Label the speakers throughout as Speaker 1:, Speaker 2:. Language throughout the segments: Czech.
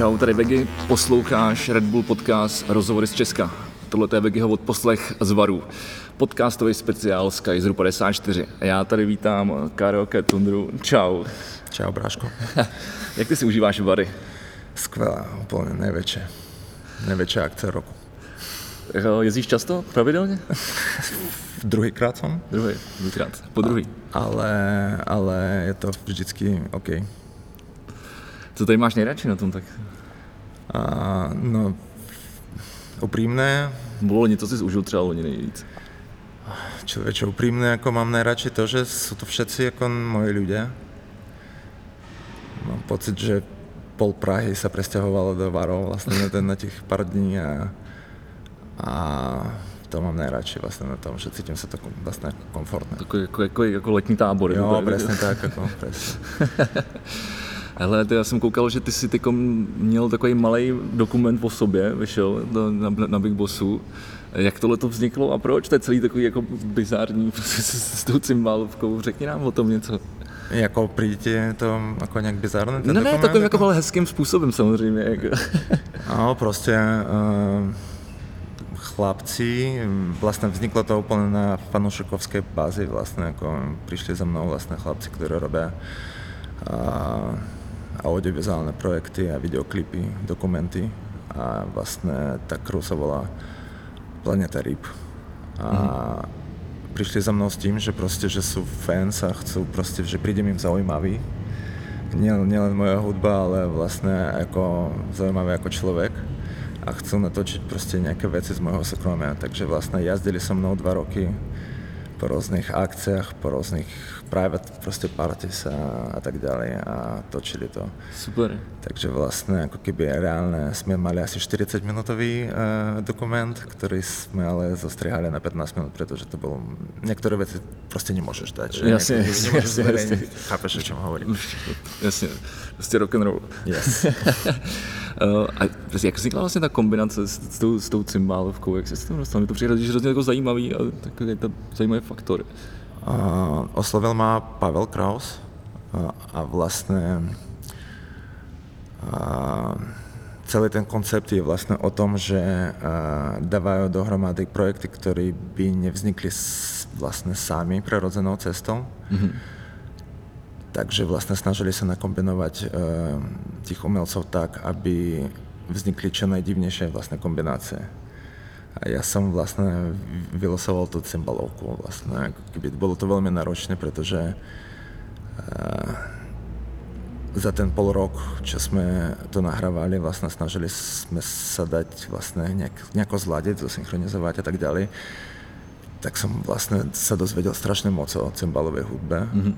Speaker 1: Čau, tady Vegy, posloucháš Red Bull podcast Rozhovory z Česka. Tohle je Vegyho odposlech z Varu. Podcastový speciál z Kaiseru 54. A já tady vítám Karaoke Tundru. Čau.
Speaker 2: Čau, Bráško.
Speaker 1: Jak ty si užíváš Vary?
Speaker 2: Skvělá, úplně největší. Největší akce roku.
Speaker 1: Jezdíš často? Pravidelně?
Speaker 2: Druhýkrát jsem.
Speaker 1: Druhý, druhýkrát. Po druhý.
Speaker 2: Ale, ale je to vždycky OK.
Speaker 1: Co tady máš nejradši na tom tak?
Speaker 2: A, no, upřímné.
Speaker 1: Bylo něco si užil třeba loni nejvíc?
Speaker 2: Člověče, upřímné, jako mám nejradši to, že jsou to všetci jako moji lidé. Mám pocit, že pol Prahy se přestěhovalo do Varov vlastně na, ten, na těch pár dní a, a to mám nejradši vlastně na tom, že cítím se to vlastně komfortně.
Speaker 1: Jako, jako, jako, jako letní tábor.
Speaker 2: Jo, přesně tak, jako přesně.
Speaker 1: Hele, ty, já jsem koukal, že ty jsi tykom měl takový malý dokument o sobě, vyšel na, na, na Big Bossu. Jak tohle to vzniklo a proč? To je celý takový jako bizární prostě s, s tou cymbálovkou. Řekni nám o tom něco.
Speaker 2: Jako přijde to jako nějak bizarné?
Speaker 1: Ten no ne, takovým jako, jako hezkým způsobem samozřejmě. Jako.
Speaker 2: no, prostě uh, chlapci, vlastně vzniklo to úplně na fanušikovské bázi, vlastně jako přišli za mnou vlastně chlapci, kteří robí uh, audiovizuálne projekty a videoklipy, dokumenty a vlastne tá crew sa volá Planeta Ryb. A mm. prišli za mnou s tím, že prostě, že sú fans a chcú prostě, že prídem im zaujímavý. Nielen, nielen moja hudba, ale vlastne ako zaujímavý ako človek a chcú natočiť prostě nejaké veci z môjho súkromia. Takže vlastne jazdili so mnou dva roky po různých akcích, po různých private prostě parties a, a tak dále a točili to.
Speaker 1: Super.
Speaker 2: Takže vlastně jako keby reálně jsme mali asi 40 minutový uh, dokument, který jsme ale zastrihali na 15 minut, protože to bylo, některé věci prostě nemůžeš dát. Že?
Speaker 1: Jasně,
Speaker 2: jasně,
Speaker 1: jasně, jasně.
Speaker 2: Chápeš, o čem hovorím.
Speaker 1: Jasně, prostě rock and roll.
Speaker 2: Yes.
Speaker 1: Uh, a jak vznikla vlastně ta kombinace s, s, tou, s tou cymbálovkou, jak se s tím dostal? Mě to přijde hrozně jako zajímavý a takový to zajímavý faktor.
Speaker 2: Uh, oslovil má Pavel Kraus uh, a vlastně uh, celý ten koncept je vlastně o tom, že uh, dávají dohromady projekty, které by nevznikly vlastně sami přirozenou cestou. Mm-hmm takže vlastně snažili se nakombinovat uh, těch umělců tak, aby vznikly čo nejdivnější vlastně kombinace. A já jsem vlastně vylosoval tu cymbalovku vlastně. Bylo to velmi náročné, protože uh, za ten pol rok, čo jsme to nahrávali, vlastně snažili jsme se dať vlastně nějak, nějako zladit, zosynchronizovat a tak dále, tak jsem vlastně se dozvěděl strašně moc o cymbalové hudbe. Mm-hmm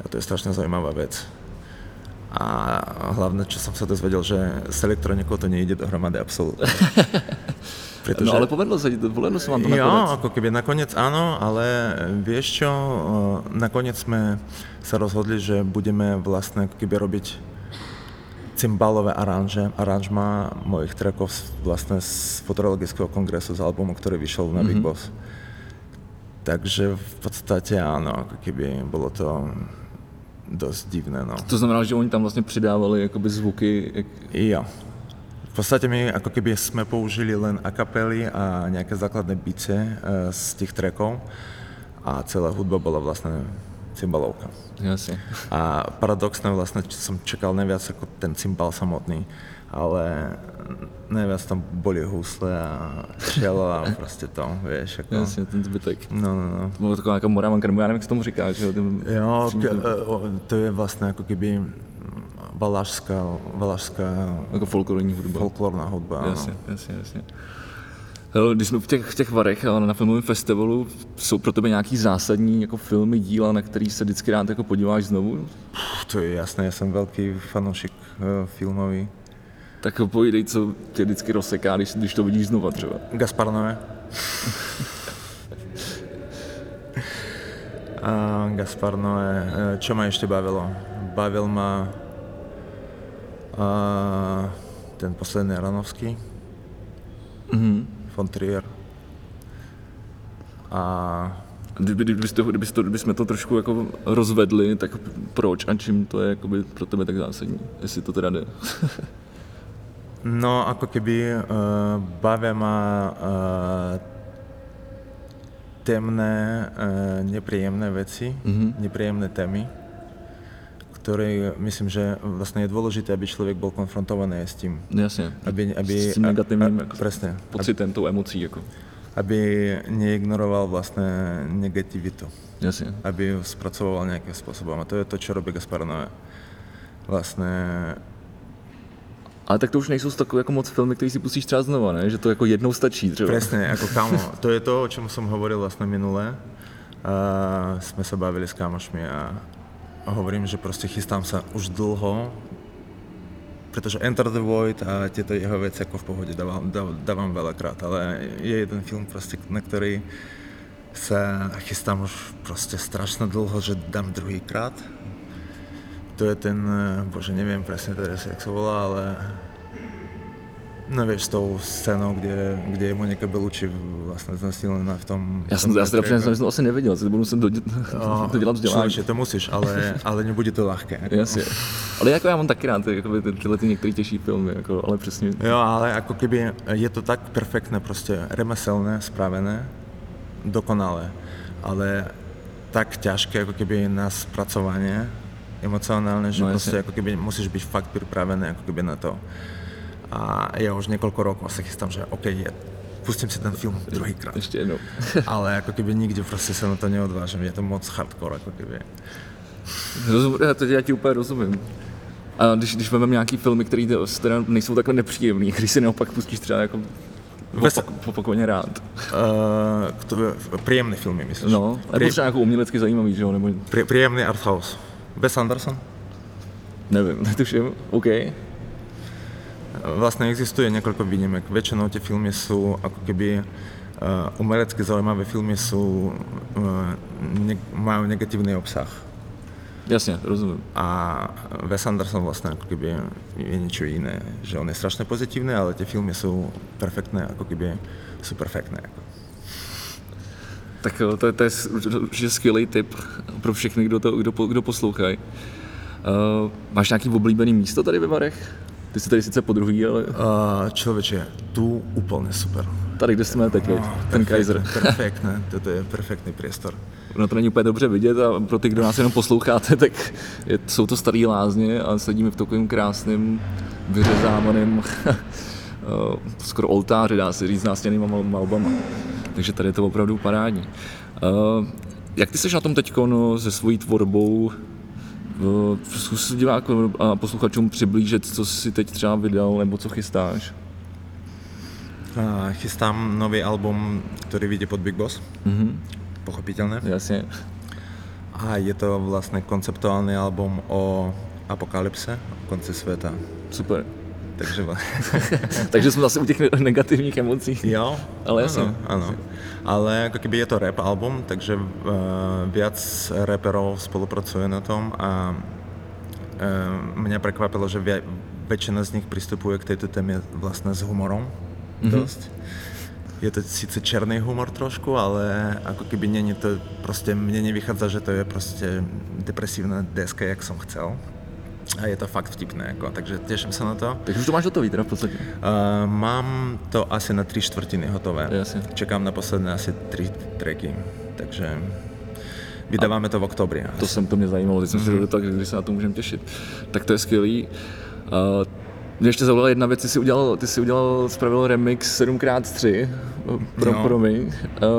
Speaker 2: a to je strašne zaujímavá vec. A hlavne, čo som sa dozvedel, že s elektronikou to nejde dohromady absolútne.
Speaker 1: Pretože... No ale povedlo sa, povedlo sa vám to
Speaker 2: nakoniec. Jo, ako keby nakoniec áno, ale vieš čo, nakoniec sme sa rozhodli, že budeme vlastne ako keby robiť cymbalové aranže, aranžma mojich trackov vlastne z fotorologického kongresu z albumu, ktorý vyšel na Big mm-hmm. Boss. Takže v podstate áno, ako keby bolo to dost divné. No.
Speaker 1: To znamená, že oni tam vlastně přidávali jakoby zvuky? Jak...
Speaker 2: Jo. V podstatě my jako keby jsme použili len akapely a nějaké základné bice uh, z těch trackov a celá hudba byla vlastně cymbalovka.
Speaker 1: Jasně.
Speaker 2: A paradoxně vlastně jsem čekal nejvíc jako ten cymbal samotný, ale nejvíc tam boli husle a čelo a prostě to, víš, jako...
Speaker 1: Jasně, ten zbytek.
Speaker 2: No, no, no.
Speaker 1: To bylo taková jako moravanka, nebo já nevím, jak se tomu říká, že jo?
Speaker 2: Jo, to je vlastně jako kdyby valašská, valašská...
Speaker 1: Jako folklorní hudba.
Speaker 2: Folklorná hudba, ano.
Speaker 1: Jasně, jasně, jasně. Hele, když jsme v těch, v těch varech, ale na filmovém festivalu, jsou pro tebe nějaký zásadní jako filmy, díla, na který se vždycky rád jako podíváš znovu?
Speaker 2: To je jasné, já jsem velký fanoušek uh, filmový.
Speaker 1: Tak povídej, co tě vždycky rozseká, když, když to vidíš znova třeba.
Speaker 2: Gaspar Noé. A Gaspar Noé, čo ma ještě bavilo? Bavil ma a, ten poslední Aranovský, mm-hmm. von Trier. A
Speaker 1: Kdyby, kdyby, to, kdyby, to, kdyby jsme to trošku jako rozvedli, tak proč a čím to je jakoby pro tebe tak zásadní, jestli to teda jde?
Speaker 2: No, ako keby uh, bavia ma uh, temné, uh, nepríjemné veci, mm-hmm. nepríjemné témy, ktoré myslím, že vlastne je dôležité, aby člověk byl konfrontovaný s tím.
Speaker 1: Jasně.
Speaker 2: Aby, aby,
Speaker 1: s tím negativním
Speaker 2: a, a, presne,
Speaker 1: pocitem, tou emocí. Jako.
Speaker 2: Aby neignoroval vlastně negativitu.
Speaker 1: Jasně.
Speaker 2: Aby ju spracoval nějakým způsobem. A to je to, čo robí Gaspar Noé. Vlastně
Speaker 1: ale tak to už nejsou takové jako moc filmy, které si pustíš třeba znova, ne? Že to jako jednou stačí třeba.
Speaker 2: Presne, jako kámo, to je to, o čem jsem hovoril vlastně minule. Uh, jsme se bavili s kámošmi a, hovorím, že prostě chystám se už dlho, protože Enter the Void a tyto jeho věci jako v pohodě dávám, dávám velekrát, ale je jeden film prostě, na který se chystám už prostě strašně dlouho, že dám druhýkrát to je ten, eh, bože neviem presne teraz, jak sa volá, ale No vieš, s tou scénou, kde, kde je Monika Beluči vlastně znesílená v tom...
Speaker 1: Já jsem, já jsem teda jsem asi neviděl, to budu muset dodělat,
Speaker 2: no, dodělat vzdělání. to musíš, ale, ale nebude to lehké.
Speaker 1: Jako. Jasně. Ale jako já mám taky rád jako ty, tyhle ty některé těžší filmy, jako, ale přesně.
Speaker 2: Jo, ale jako kdyby je to tak perfektné, prostě remeselné, spravené, dokonalé, ale tak těžké, jako kdyby na zpracování, emocionálne, že no, proste ako keby musíš byť fakt pripravený ako keby na to. A ja už niekoľko rokov sa chystám, že OK, je, pustím si ten film druhýkrát.
Speaker 1: Ještě jednou.
Speaker 2: Ale ako keby nikde prostě se na to neodvážím, je to moc hardcore jako keby.
Speaker 1: Rozum, já, to já ti úplně rozumím. A když, když vezmeme nějaký filmy, které teda nejsou takhle nepříjemný, když si naopak pustíš třeba jako Opak, opakovaně rád.
Speaker 2: Uh, to, příjemné filmy, myslíš?
Speaker 1: No, nebo třeba jako umělecky zajímavý, že jo? Nebo...
Speaker 2: Pri, příjemný arthouse. Wes Anderson?
Speaker 1: Nevím, netuším. OK.
Speaker 2: Vlastně existuje několik výjimek. Většinou ty filmy jsou jako keby uh, umelecky zaujímavé filmy jsou, uh, ne, mají negativní obsah.
Speaker 1: Jasně, rozumím.
Speaker 2: A Wes Anderson vlastně jako keby je něco jiné, že on je strašně pozitivní, ale ty filmy jsou perfektné, jako keby jsou perfektné.
Speaker 1: Tak jo, to, to je určitě skvělý tip pro všechny, kdo, to, kdo, kdo poslouchají. Uh, máš nějaký oblíbený místo tady ve Varech? Ty jsi tady sice po druhý, ale...
Speaker 2: Uh, člověče, tu úplně super.
Speaker 1: Tady, kde jsme teď, no, ten Kaiser.
Speaker 2: Perfektné, to je perfektní priestor.
Speaker 1: No to není úplně dobře vidět a pro ty, kdo nás jenom posloucháte, tak je, jsou to staré lázně a sedíme v takovém krásném, vyřezávaném skoro oltáři, dá se říct, nástěnýma malbama. Takže tady je to opravdu parádní. Uh, jak ty jsi na tom teď no, se svojí tvorbou? Uh, zkus divákům a posluchačům přiblížit, co jsi teď třeba vydal nebo co chystáš.
Speaker 2: Uh, chystám nový album, který vyjde pod Big Boss. Mm-hmm. Pochopitelně.
Speaker 1: Jasně.
Speaker 2: A je to vlastně konceptuální album o apokalypse, o konci světa.
Speaker 1: Super.
Speaker 2: Takže,
Speaker 1: Takže jsme zase u těch negativních emocí.
Speaker 2: Jo,
Speaker 1: ale jasně.
Speaker 2: Ano, ano. Ale jako kdyby je to rap album, takže uh, viac reperov spolupracuje na tom a uh, mě překvapilo, že vě, většina z nich přistupuje k této témě vlastně s humorem mm-hmm. dost. Je to sice černý humor trošku, ale jako kdyby není to, prostě mně nevychádza, že to je prostě depresivná deska, jak jsem chcel a je to fakt vtipné, jako, takže těším se na to.
Speaker 1: Takže už to máš hotový teda v podstatě?
Speaker 2: Uh, mám to asi na tři čtvrtiny hotové.
Speaker 1: Jasně.
Speaker 2: Čekám na posledné asi tři tracky, takže vydáváme to v oktobri.
Speaker 1: To jsem to mě zajímalo, teď jsem mm-hmm. si tak, kdy se na to můžeme těšit. Tak to je skvělý. Uh, mě ještě zaujala jedna věc, ty jsi udělal, ty jsi udělal, spravil remix 7x3 pro, no. pro mě.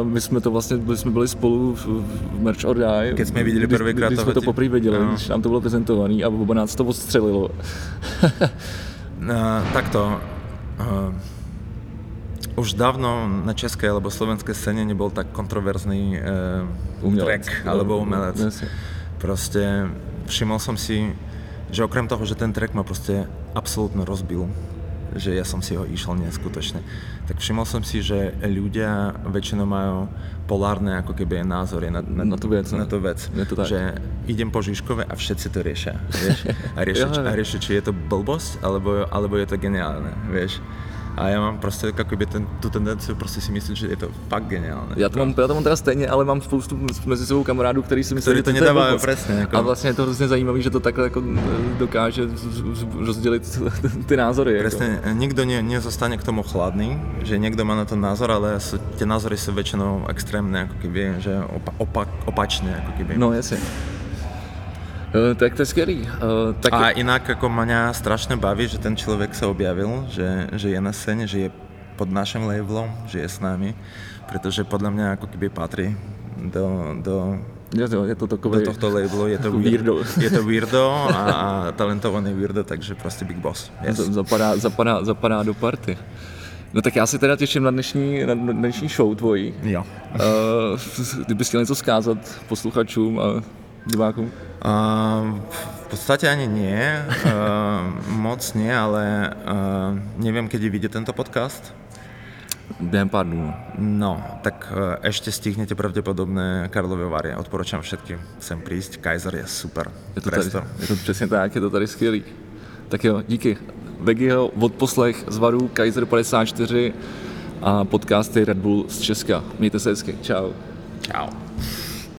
Speaker 1: My jsme to vlastně, byli, jsme byli spolu v, v Merch or Die.
Speaker 2: Když jsme viděli prvýkrát
Speaker 1: když, když jsme to poprvé viděli, no. když nám to bylo prezentované a oba nás to odstřelilo.
Speaker 2: no, tak to. Uh, už dávno na české alebo slovenské scéně nebyl tak kontroverzný uh, umělec. track alebo umelec. No, prostě všiml jsem si, že okrem toho, že ten track ma prostě absolútne rozbil, že ja som si ho išel neskutočne, tak všimol som si, že ľudia väčšinou majú polárne ako keby názory na, na,
Speaker 1: na tú vec.
Speaker 2: Na tú vec.
Speaker 1: Je to tak.
Speaker 2: Že idem po Žižkove a všetci to riešia. Vieš? A riešia, a riešia, či je to blbosť, alebo, alebo je to geniálne. Vieš? A já mám prostě jako kdyby ten, tu tendenci prostě si myslet, že je to fakt geniální.
Speaker 1: Já to, mám, já to mám teda stejně, ale mám spoustu mezi sebou kamarádů, který si myslí,
Speaker 2: že to nedávají přesně. Jako.
Speaker 1: A vlastně je to hrozně zajímavé, že to takhle jako dokáže rozdělit ty názory.
Speaker 2: Přesně, jako. nikdo ne, nezostane k tomu chladný, že někdo má na to názor, ale ty názory jsou většinou extrémně, jako kdyby, že opa, opak, opačné. Jako kdyby.
Speaker 1: No jasně. Uh, tak to je skvělý. Uh,
Speaker 2: tak... A jinak jako mě strašně baví, že ten člověk se objavil, že, že je na scéně, že je pod naším labelem, že je s námi, protože podle mě jako kdyby patří do, do
Speaker 1: je to, je to takové...
Speaker 2: Do tohto labelu je to
Speaker 1: weirdo.
Speaker 2: Je to weirdo a, a talentovaný weirdo, takže prostě Big Boss.
Speaker 1: Yes. Zapadá, zapadá, zapadá do party. No tak já se teda těším na dnešní, na dnešní show tvojí.
Speaker 2: Jo.
Speaker 1: Uh, kdybys chtěl něco zkázat posluchačům a divákům?
Speaker 2: Uh, v podstatě ani nie, uh, moc nie, ale uh, nevím, kdy vyjde tento podcast.
Speaker 1: Během pár dnů.
Speaker 2: No, tak ještě stihnete pravděpodobně Karlovy Vary. Odporučám všetkým sem přijít. Kaiser je super.
Speaker 1: Je to, tady, je to přesně tak, je to tady skvělý. Tak jo, díky. Vegiho odposlech z Varu Kaiser 54 a podcasty Red Bull z Česka. Mějte se hezky. Čau.
Speaker 2: Čau.